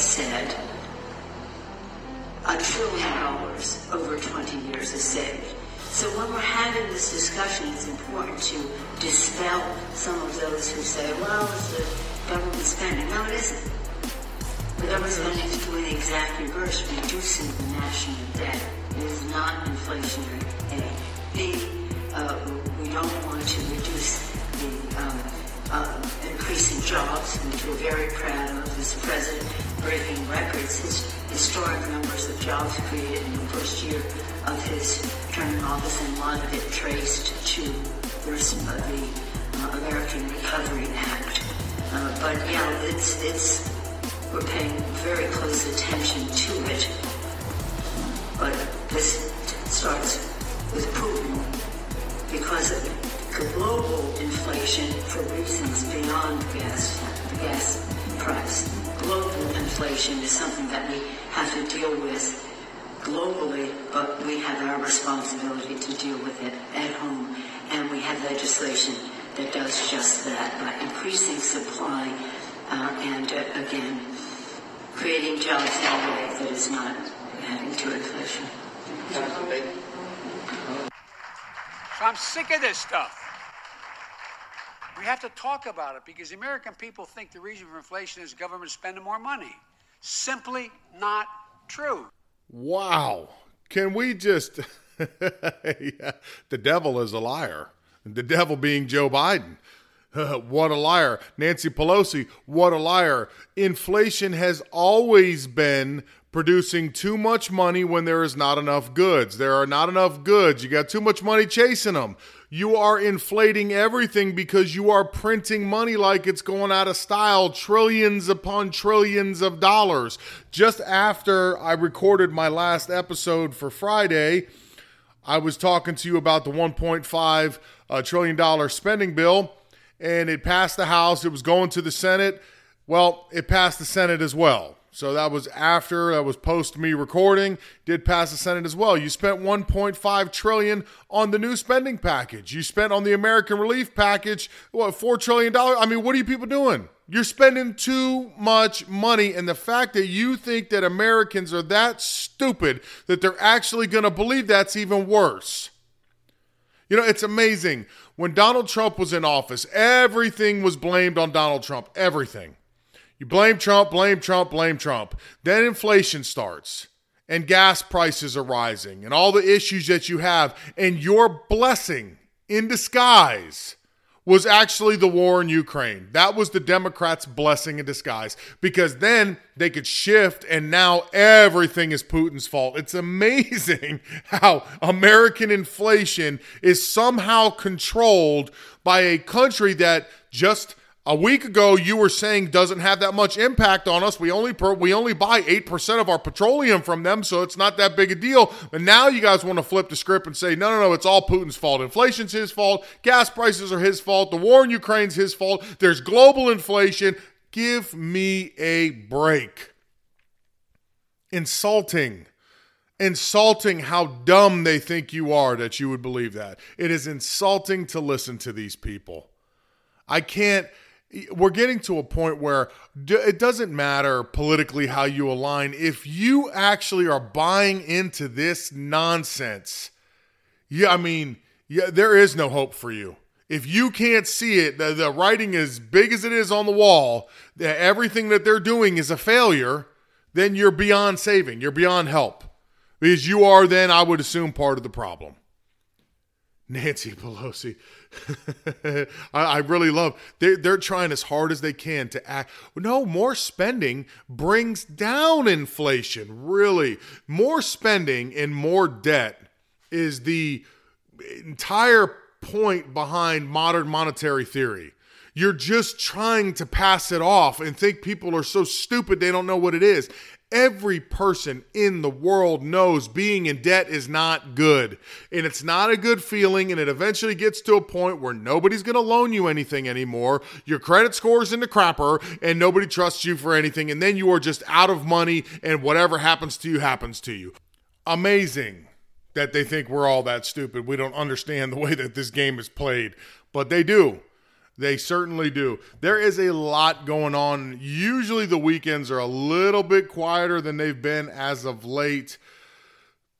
said a trillion dollars over 20 years is saved. So when we're having this discussion, it's important to dispel some of those who say, well, it's the government spending. No, it isn't. The government spending is doing the exact reverse, reducing the national debt. It is not inflationary. A. B. Uh, we don't want to reduce the um, uh, increasing jobs, which we're very proud of. This president breaking records, his historic numbers of jobs created in the first year of his term in office, and a lot of it traced to the, uh, American Recovery Act. Uh, but yeah, it's it's we're paying very close attention to it. But this starts with Putin because of global inflation for reasons beyond gas, gas price. Global inflation is something that we have to deal with globally, but we have our responsibility to deal with it at home. And we have legislation that does just that by increasing supply uh, and, uh, again, creating jobs in a way that is not adding to inflation. So I'm sick of this stuff. We have to talk about it because the American people think the reason for inflation is government spending more money. Simply not true. Wow. Can we just. yeah. The devil is a liar. The devil being Joe Biden. what a liar. Nancy Pelosi, what a liar. Inflation has always been producing too much money when there is not enough goods. There are not enough goods. You got too much money chasing them. You are inflating everything because you are printing money like it's going out of style, trillions upon trillions of dollars. Just after I recorded my last episode for Friday, I was talking to you about the 1.5 uh, trillion dollar spending bill and it passed the House. It was going to the Senate. Well, it passed the Senate as well. So that was after that was post me recording. Did pass the Senate as well. You spent 1.5 trillion on the new spending package. You spent on the American Relief Package what 4 trillion dollars. I mean, what are you people doing? You're spending too much money, and the fact that you think that Americans are that stupid that they're actually going to believe that's even worse. You know, it's amazing. When Donald Trump was in office, everything was blamed on Donald Trump. Everything. You blame Trump, blame Trump, blame Trump. Then inflation starts and gas prices are rising and all the issues that you have. And your blessing in disguise was actually the war in Ukraine. That was the Democrats' blessing in disguise because then they could shift and now everything is Putin's fault. It's amazing how American inflation is somehow controlled by a country that just a week ago you were saying doesn't have that much impact on us. We only per, we only buy 8% of our petroleum from them, so it's not that big a deal. But now you guys want to flip the script and say, "No, no, no, it's all Putin's fault. Inflation's his fault. Gas prices are his fault. The war in Ukraine's his fault. There's global inflation." Give me a break. Insulting insulting how dumb they think you are that you would believe that. It is insulting to listen to these people. I can't we're getting to a point where it doesn't matter politically how you align. If you actually are buying into this nonsense, yeah, I mean, yeah, there is no hope for you. If you can't see it, the, the writing is big as it is on the wall, that everything that they're doing is a failure, then you're beyond saving. You're beyond help. Because you are then, I would assume, part of the problem. Nancy Pelosi. I, I, really love they're, they're trying as hard as they can to act. No, more spending brings down inflation. Really, more spending and more debt is the entire point behind modern monetary theory. You're just trying to pass it off and think people are so stupid they don't know what it is. Every person in the world knows being in debt is not good. And it's not a good feeling. And it eventually gets to a point where nobody's going to loan you anything anymore. Your credit score's in the crapper and nobody trusts you for anything. And then you are just out of money and whatever happens to you happens to you. Amazing that they think we're all that stupid. We don't understand the way that this game is played, but they do. They certainly do. There is a lot going on. Usually the weekends are a little bit quieter than they've been as of late.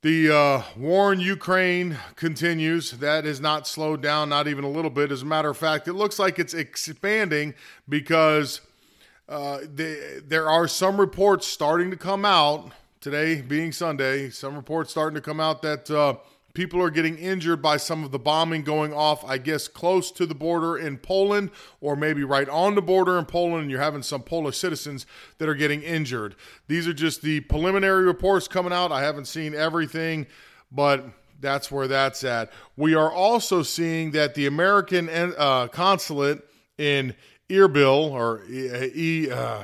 The uh, war in Ukraine continues. That has not slowed down, not even a little bit. As a matter of fact, it looks like it's expanding because uh, the, there are some reports starting to come out today, being Sunday. Some reports starting to come out that. Uh, People are getting injured by some of the bombing going off, I guess, close to the border in Poland or maybe right on the border in Poland. And you're having some Polish citizens that are getting injured. These are just the preliminary reports coming out. I haven't seen everything, but that's where that's at. We are also seeing that the American uh, consulate in Erbil or E. Uh,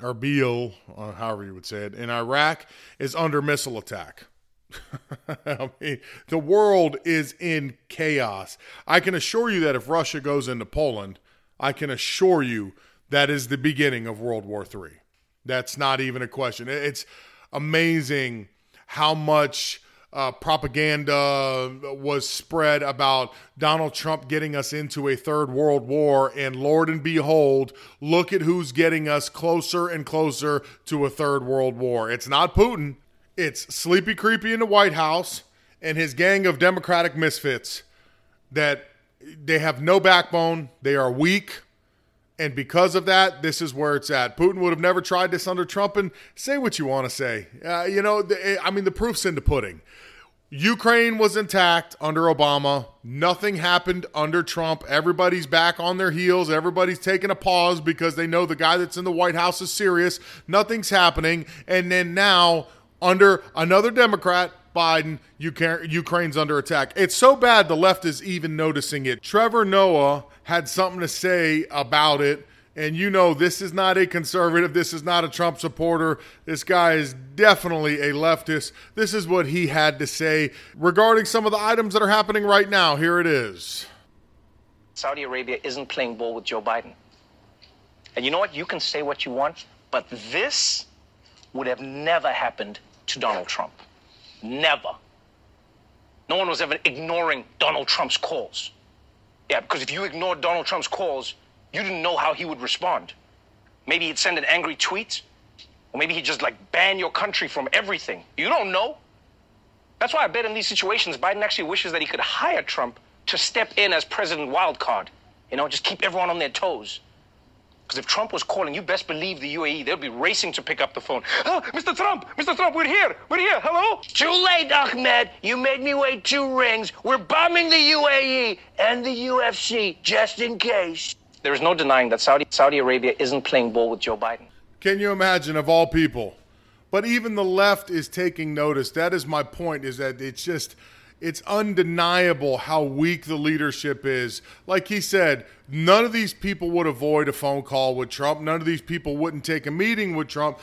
Erbil, uh, however you would say it, in Iraq is under missile attack. I mean, the world is in chaos. I can assure you that if Russia goes into Poland, I can assure you that is the beginning of World War III. That's not even a question. It's amazing how much uh, propaganda was spread about Donald Trump getting us into a third world war. And Lord and behold, look at who's getting us closer and closer to a third world war. It's not Putin. It's Sleepy Creepy in the White House and his gang of Democratic misfits that they have no backbone, they are weak, and because of that, this is where it's at. Putin would have never tried this under Trump, and say what you want to say. Uh, you know, the, I mean, the proof's in the pudding. Ukraine was intact under Obama. Nothing happened under Trump. Everybody's back on their heels. Everybody's taking a pause because they know the guy that's in the White House is serious. Nothing's happening. And then now under another Democrat, Biden, Ukraine's under attack. It's so bad the left is even noticing it. Trevor Noah had something to say about it. And you know, this is not a conservative. This is not a Trump supporter. This guy is definitely a leftist. This is what he had to say regarding some of the items that are happening right now. Here it is Saudi Arabia isn't playing ball with Joe Biden. And you know what? You can say what you want, but this would have never happened to Donald Trump. Never. No one was ever ignoring Donald Trump's calls. Yeah, because if you ignored Donald Trump's calls, you didn't know how he would respond. Maybe he'd send an angry tweet, or maybe he'd just like ban your country from everything. You don't know. That's why I bet in these situations, Biden actually wishes that he could hire Trump to step in as president wildcard. You know, just keep everyone on their toes. Because if Trump was calling, you best believe the UAE, they'll be racing to pick up the phone. Ah, oh, Mr. Trump, Mr. Trump, we're here, we're here, hello? Too late, Ahmed. You made me wait two rings. We're bombing the UAE and the UFC, just in case. There is no denying that Saudi, Saudi Arabia isn't playing ball with Joe Biden. Can you imagine, of all people? But even the left is taking notice. That is my point, is that it's just it's undeniable how weak the leadership is. Like he said, none of these people would avoid a phone call with Trump. None of these people wouldn't take a meeting with Trump.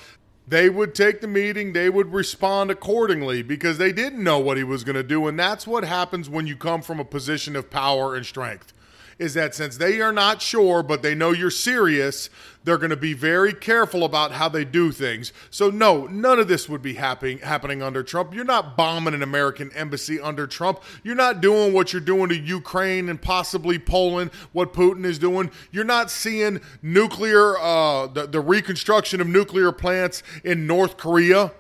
They would take the meeting, they would respond accordingly because they didn't know what he was going to do. And that's what happens when you come from a position of power and strength is that since they are not sure, but they know you're serious, they're going to be very careful about how they do things. So, no, none of this would be happening, happening under Trump. You're not bombing an American embassy under Trump. You're not doing what you're doing to Ukraine and possibly Poland, what Putin is doing. You're not seeing nuclear, uh, the, the reconstruction of nuclear plants in North Korea.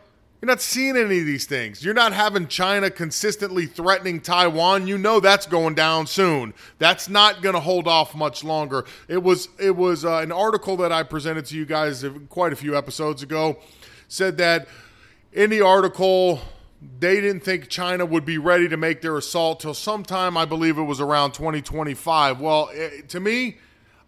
You're not seeing any of these things. You're not having China consistently threatening Taiwan. You know that's going down soon. That's not going to hold off much longer. It was it was uh, an article that I presented to you guys quite a few episodes ago said that in the article they didn't think China would be ready to make their assault till sometime I believe it was around 2025. Well, it, to me,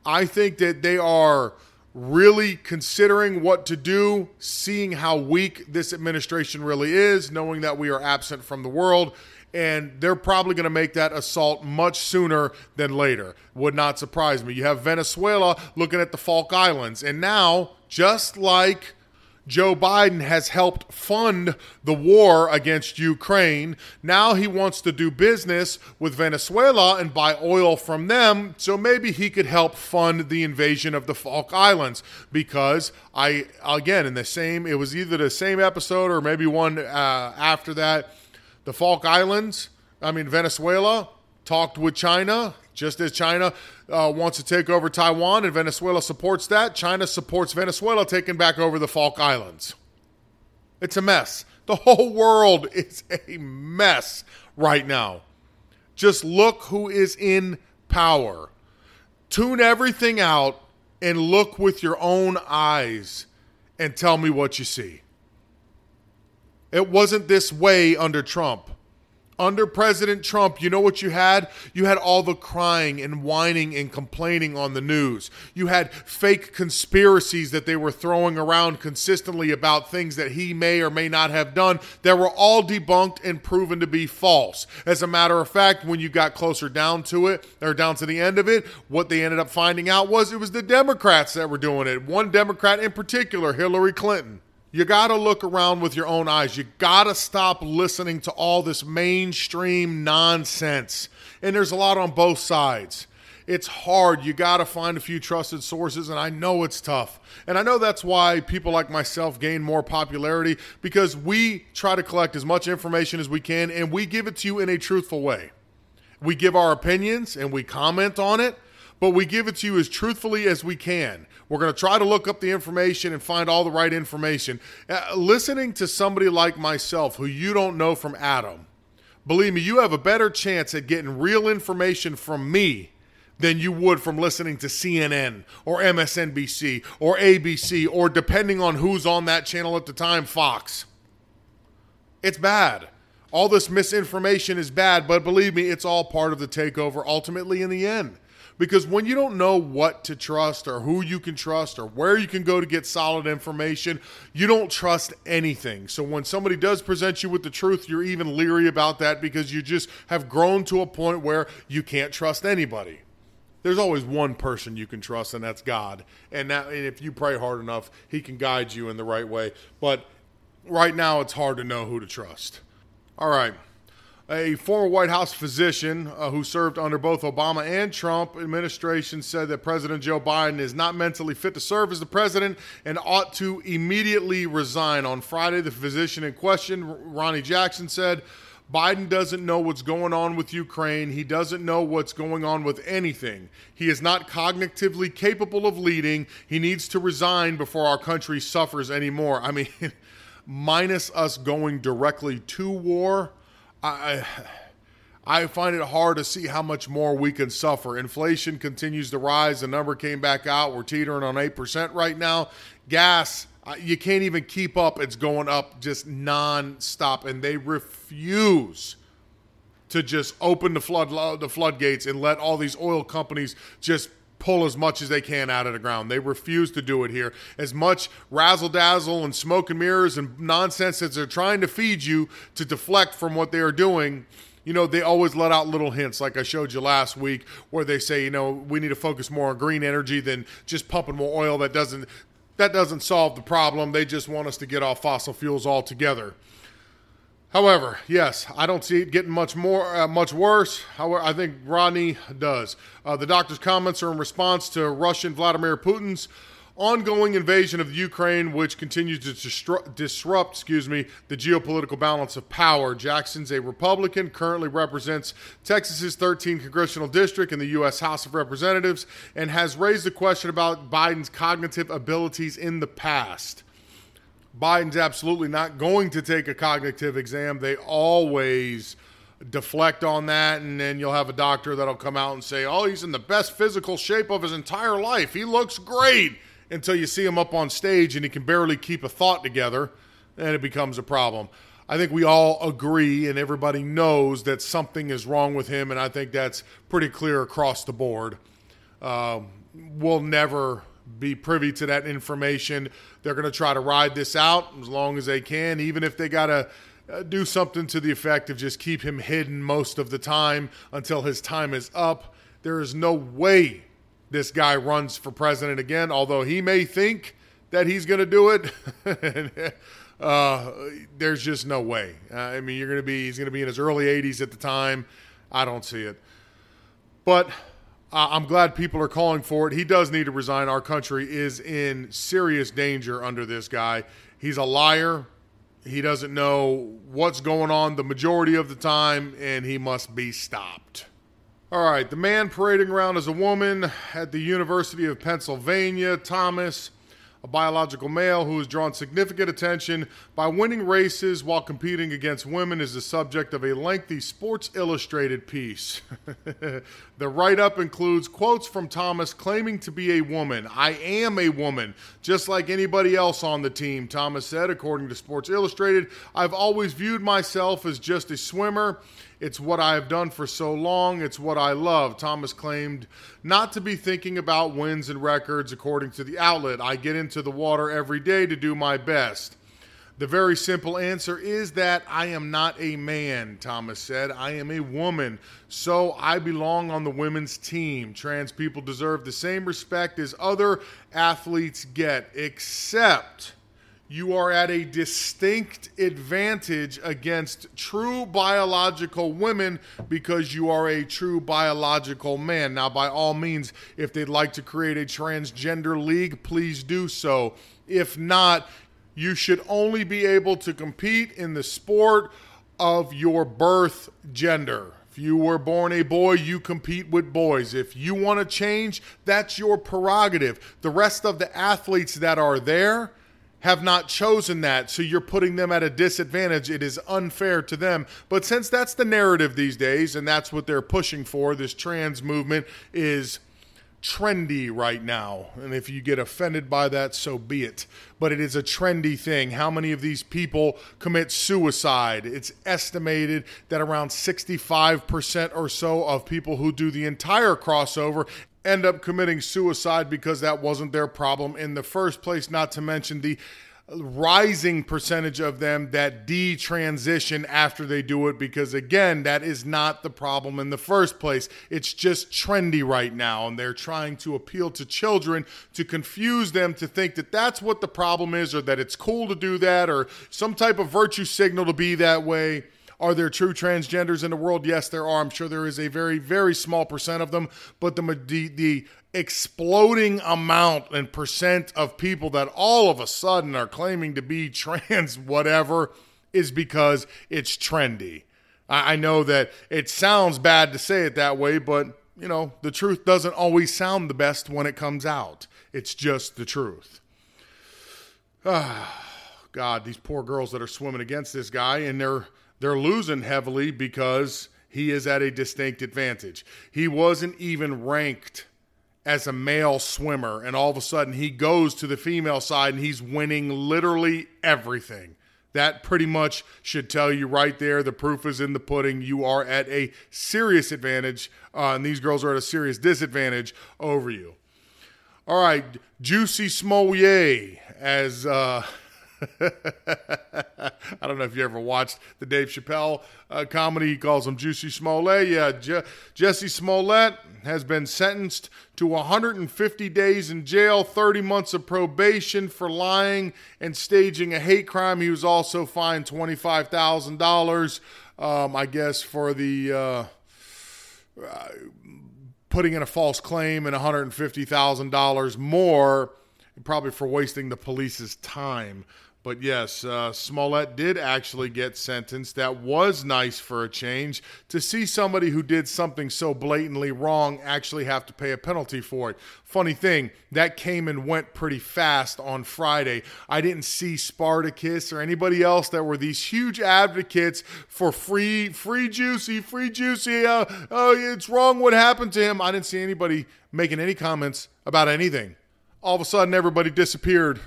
I think that they are really considering what to do, seeing how weak this administration really is, knowing that we are absent from the world. And they're probably going to make that assault much sooner than later. Would not surprise me. You have Venezuela looking at the Falk Islands. And now, just like Joe Biden has helped fund the war against Ukraine. Now he wants to do business with Venezuela and buy oil from them, so maybe he could help fund the invasion of the Falk Islands because I again in the same it was either the same episode or maybe one uh, after that the Falk Islands, I mean Venezuela talked with China just as China uh, wants to take over Taiwan and Venezuela supports that, China supports Venezuela taking back over the Falk Islands. It's a mess. The whole world is a mess right now. Just look who is in power. Tune everything out and look with your own eyes and tell me what you see. It wasn't this way under Trump. Under President Trump, you know what you had? You had all the crying and whining and complaining on the news. You had fake conspiracies that they were throwing around consistently about things that he may or may not have done that were all debunked and proven to be false. As a matter of fact, when you got closer down to it, or down to the end of it, what they ended up finding out was it was the Democrats that were doing it. One Democrat in particular, Hillary Clinton. You got to look around with your own eyes. You got to stop listening to all this mainstream nonsense. And there's a lot on both sides. It's hard. You got to find a few trusted sources, and I know it's tough. And I know that's why people like myself gain more popularity because we try to collect as much information as we can and we give it to you in a truthful way. We give our opinions and we comment on it, but we give it to you as truthfully as we can. We're going to try to look up the information and find all the right information. Uh, listening to somebody like myself who you don't know from Adam, believe me, you have a better chance at getting real information from me than you would from listening to CNN or MSNBC or ABC or depending on who's on that channel at the time, Fox. It's bad. All this misinformation is bad, but believe me, it's all part of the takeover ultimately in the end. Because when you don't know what to trust or who you can trust or where you can go to get solid information, you don't trust anything. So when somebody does present you with the truth, you're even leery about that because you just have grown to a point where you can't trust anybody. There's always one person you can trust, and that's God. And that, and if you pray hard enough, He can guide you in the right way. But right now, it's hard to know who to trust. All right a former White House physician uh, who served under both Obama and Trump administration said that President Joe Biden is not mentally fit to serve as the president and ought to immediately resign. On Friday, the physician in question, Ronny Jackson, said Biden doesn't know what's going on with Ukraine. He doesn't know what's going on with anything. He is not cognitively capable of leading. He needs to resign before our country suffers anymore. I mean, minus us going directly to war I I find it hard to see how much more we can suffer. Inflation continues to rise. The number came back out. We're teetering on 8% right now. Gas, you can't even keep up. It's going up just nonstop. And they refuse to just open the flood the floodgates and let all these oil companies just pull as much as they can out of the ground. They refuse to do it here. As much razzle dazzle and smoke and mirrors and nonsense as they're trying to feed you to deflect from what they are doing, you know, they always let out little hints, like I showed you last week, where they say, you know, we need to focus more on green energy than just pumping more oil. That doesn't that doesn't solve the problem. They just want us to get off fossil fuels altogether. However, yes, I don't see it getting much more, uh, much worse. However, I think Rodney does. Uh, the doctor's comments are in response to Russian Vladimir Putin's ongoing invasion of Ukraine, which continues to disrupt, disrupt, excuse me, the geopolitical balance of power. Jackson's a Republican, currently represents Texas's 13th congressional district in the U.S. House of Representatives, and has raised the question about Biden's cognitive abilities in the past. Biden's absolutely not going to take a cognitive exam. They always deflect on that, and then you'll have a doctor that'll come out and say, Oh, he's in the best physical shape of his entire life. He looks great until you see him up on stage and he can barely keep a thought together, and it becomes a problem. I think we all agree and everybody knows that something is wrong with him, and I think that's pretty clear across the board. Um, we'll never be privy to that information. They're going to try to ride this out as long as they can, even if they got to uh, do something to the effect of just keep him hidden most of the time until his time is up. There is no way this guy runs for president again, although he may think that he's going to do it. uh, there's just no way. Uh, I mean, you're going to be he's going to be in his early 80s at the time. I don't see it. But uh, I'm glad people are calling for it. He does need to resign. Our country is in serious danger under this guy. He's a liar. He doesn't know what's going on the majority of the time, and he must be stopped. All right, the man parading around as a woman at the University of Pennsylvania, Thomas a biological male who has drawn significant attention by winning races while competing against women is the subject of a lengthy Sports Illustrated piece. the write up includes quotes from Thomas claiming to be a woman. I am a woman, just like anybody else on the team, Thomas said, according to Sports Illustrated. I've always viewed myself as just a swimmer it's what I have done for so long. It's what I love. Thomas claimed not to be thinking about wins and records, according to the outlet. I get into the water every day to do my best. The very simple answer is that I am not a man, Thomas said. I am a woman, so I belong on the women's team. Trans people deserve the same respect as other athletes get, except you are at a distinct advantage against true biological women because you are a true biological man. Now, by all means, if they'd like to create a transgender league, please do so. If not, you should only be able to compete in the sport of your birth gender. If you were born a boy, you compete with boys. If you want to change, that's your prerogative. The rest of the athletes that are there, have not chosen that, so you're putting them at a disadvantage. It is unfair to them. But since that's the narrative these days, and that's what they're pushing for, this trans movement is trendy right now. And if you get offended by that, so be it. But it is a trendy thing. How many of these people commit suicide? It's estimated that around 65% or so of people who do the entire crossover end up committing suicide because that wasn't their problem in the first place, not to mention the rising percentage of them that detransition after they do it because again that is not the problem in the first place it's just trendy right now and they're trying to appeal to children to confuse them to think that that's what the problem is or that it's cool to do that or some type of virtue signal to be that way are there true transgenders in the world? Yes, there are. I'm sure there is a very, very small percent of them, but the, the, the exploding amount and percent of people that all of a sudden are claiming to be trans, whatever, is because it's trendy. I, know that it sounds bad to say it that way, but you know, the truth doesn't always sound the best when it comes out. It's just the truth. Ah, God, these poor girls that are swimming against this guy and they're they're losing heavily because he is at a distinct advantage. He wasn't even ranked as a male swimmer, and all of a sudden he goes to the female side and he's winning literally everything. That pretty much should tell you right there the proof is in the pudding. You are at a serious advantage, uh, and these girls are at a serious disadvantage over you. All right, Juicy Smollett, as uh, I don't know if you ever watched the Dave Chappelle uh, comedy. He calls him Juicy Smollett. Yeah, Je- Jussie Smollett has been sentenced to 150 days in jail, 30 months of probation for lying and staging a hate crime. He was also fined $25,000, um, I guess, for the. Uh, uh, putting in a false claim and $150,000 more, probably for wasting the police's time. But yes, uh, Smollett did actually get sentenced. That was nice for a change to see somebody who did something so blatantly wrong actually have to pay a penalty for it. Funny thing, that came and went pretty fast on Friday. I didn't see Spartacus or anybody else that were these huge advocates for free, free juicy, free juicy. Uh, oh, it's wrong what happened to him. I didn't see anybody making any comments about anything. All of a sudden, everybody disappeared.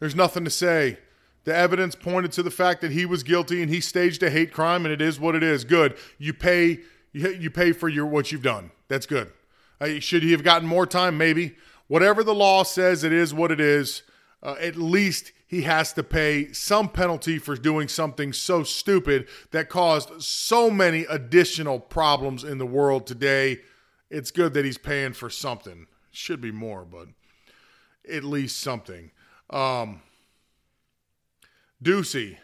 There's nothing to say. The evidence pointed to the fact that he was guilty and he staged a hate crime, and it is what it is. Good. You pay. You pay for your what you've done. That's good. Uh, should he have gotten more time? Maybe. whatever the law says, it is what it is. Uh, at least he has to pay some penalty for doing something so stupid that caused so many additional problems in the world today. It's good that he's paying for something. Should be more, but at least something. Um, Doocy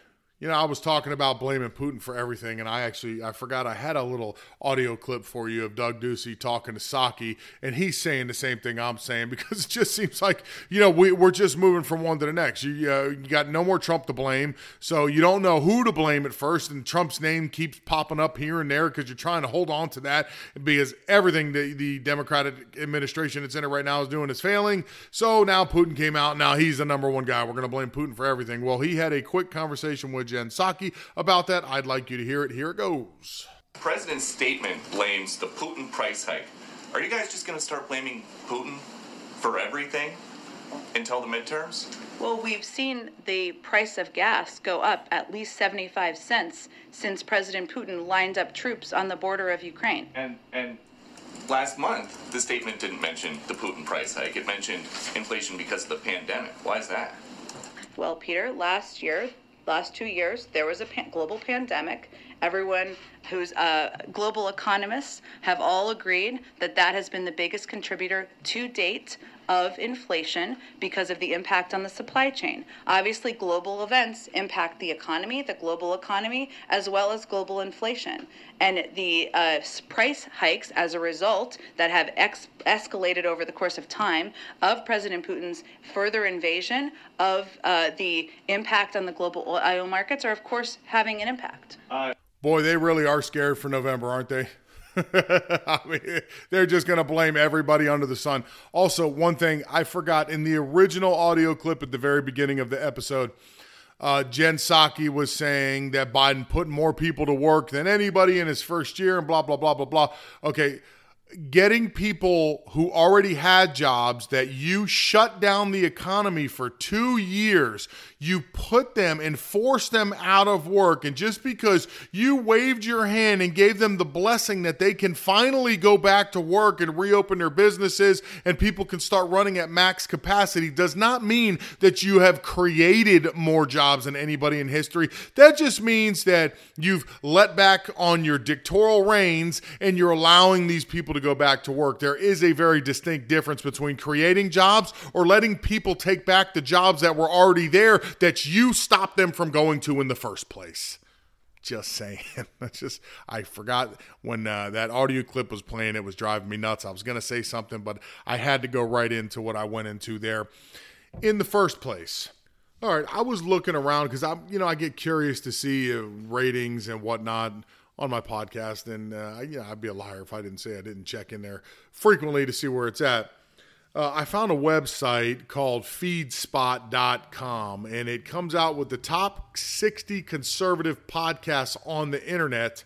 you know, I was talking about blaming Putin for everything, and I actually I forgot I had a little audio clip for you of Doug Ducey talking to Psaki, and he's saying the same thing I'm saying because it just seems like you know we, we're just moving from one to the next. You, uh, you got no more Trump to blame, so you don't know who to blame at first, and Trump's name keeps popping up here and there because you're trying to hold on to that because everything the, the Democratic administration that's in it right now is doing is failing. So now Putin came out, now he's the number one guy. We're going to blame Putin for everything. Well, he had a quick conversation with Jen Psaki about that. I'd like you to hear it. Here it goes. The president's statement blames the Putin price hike. Are you guys just going to start blaming Putin for everything until the midterms? Well, we've seen the price of gas go up at least 75 cents since President Putin lined up troops on the border of Ukraine. And and last month, the statement didn't mention the Putin price hike. It mentioned inflation because of the pandemic. Why is that? Well, Peter, last year last two years, there was a pan- global pandemic. Everyone who's uh, global economists have all agreed that that has been the biggest contributor to date of inflation because of the impact on the supply chain. Obviously, global events impact the economy, the global economy, as well as global inflation. And the uh, price hikes as a result that have ex- escalated over the course of time of President Putin's further invasion of uh, the impact on the global oil markets are, of course, having an impact. Uh, Boy, they really are scared for November, aren't they? I mean, they're just going to blame everybody under the sun. Also, one thing I forgot in the original audio clip at the very beginning of the episode, uh, Jen Psaki was saying that Biden put more people to work than anybody in his first year and blah, blah, blah, blah, blah. Okay, getting people who already had jobs that you shut down the economy for two years, you put them and forced them out of work. And just because you waved your hand and gave them the blessing that they can finally go back to work and reopen their businesses and people can start running at max capacity does not mean that you have created more jobs than anybody in history. That just means that you've let back on your dictatorial reins and you're allowing these people to go back to work. There is a very distinct difference between creating jobs or letting people take back the jobs that were already there that you stopped them from going to in the first place. Just saying. That's just I forgot when uh, that audio clip was playing. It was driving me nuts. I was to say something, but I had to go right into what I went into there. In the first place, all right, I was looking around because I'm, you know, I get curious to see uh, ratings and whatnot on my podcast, and uh, yeah, I'd be a liar if I didn't say I didn't check in there frequently to see where it's at. Uh, I found a website called feedspot.com, and it comes out with the top 60 conservative podcasts on the internet.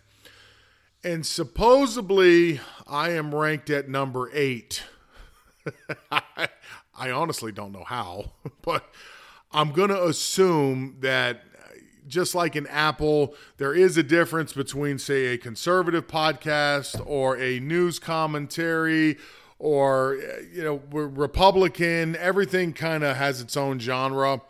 And supposedly, I am ranked at number eight. I honestly don't know how, but I'm going to assume that just like in Apple, there is a difference between, say, a conservative podcast or a news commentary or, you know, Republican. Everything kind of has its own genre.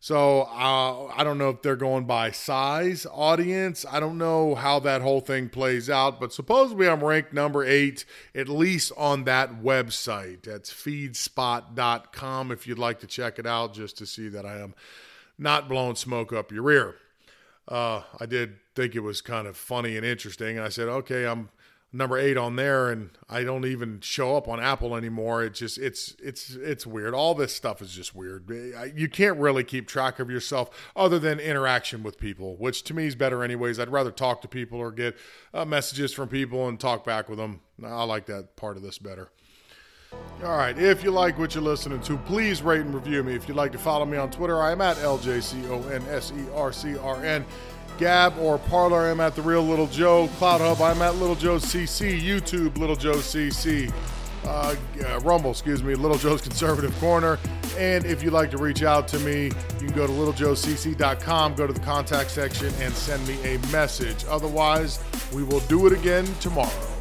So uh, I don't know if they're going by size, audience. I don't know how that whole thing plays out, but supposedly I'm ranked number eight, at least on that website. That's feedspot.com if you'd like to check it out just to see that I am not blowing smoke up your rear. Uh, I did think it was kind of funny and interesting. I said, okay, I'm number eight on there, and I don't even show up on Apple anymore. It's just it's it's it's weird. All this stuff is just weird. You can't really keep track of yourself other than interaction with people, which to me is better anyways. I'd rather talk to people or get uh, messages from people and talk back with them. I like that part of this better. All right, if you like what you're listening to, please rate and review me. If you'd like to follow me on Twitter, I am at LJCONSERCRN. Gab or Parler. I'm at The Real Little Joe. CloutHub, I'm at Little Joe CC. YouTube, Little Joe CC. Uh, Rumble, excuse me, Little Joe's Conservative Corner. And if you'd like to reach out to me, you can go to littlejoecc.com, go to the contact section, and send me a message. Otherwise, we will do it again tomorrow.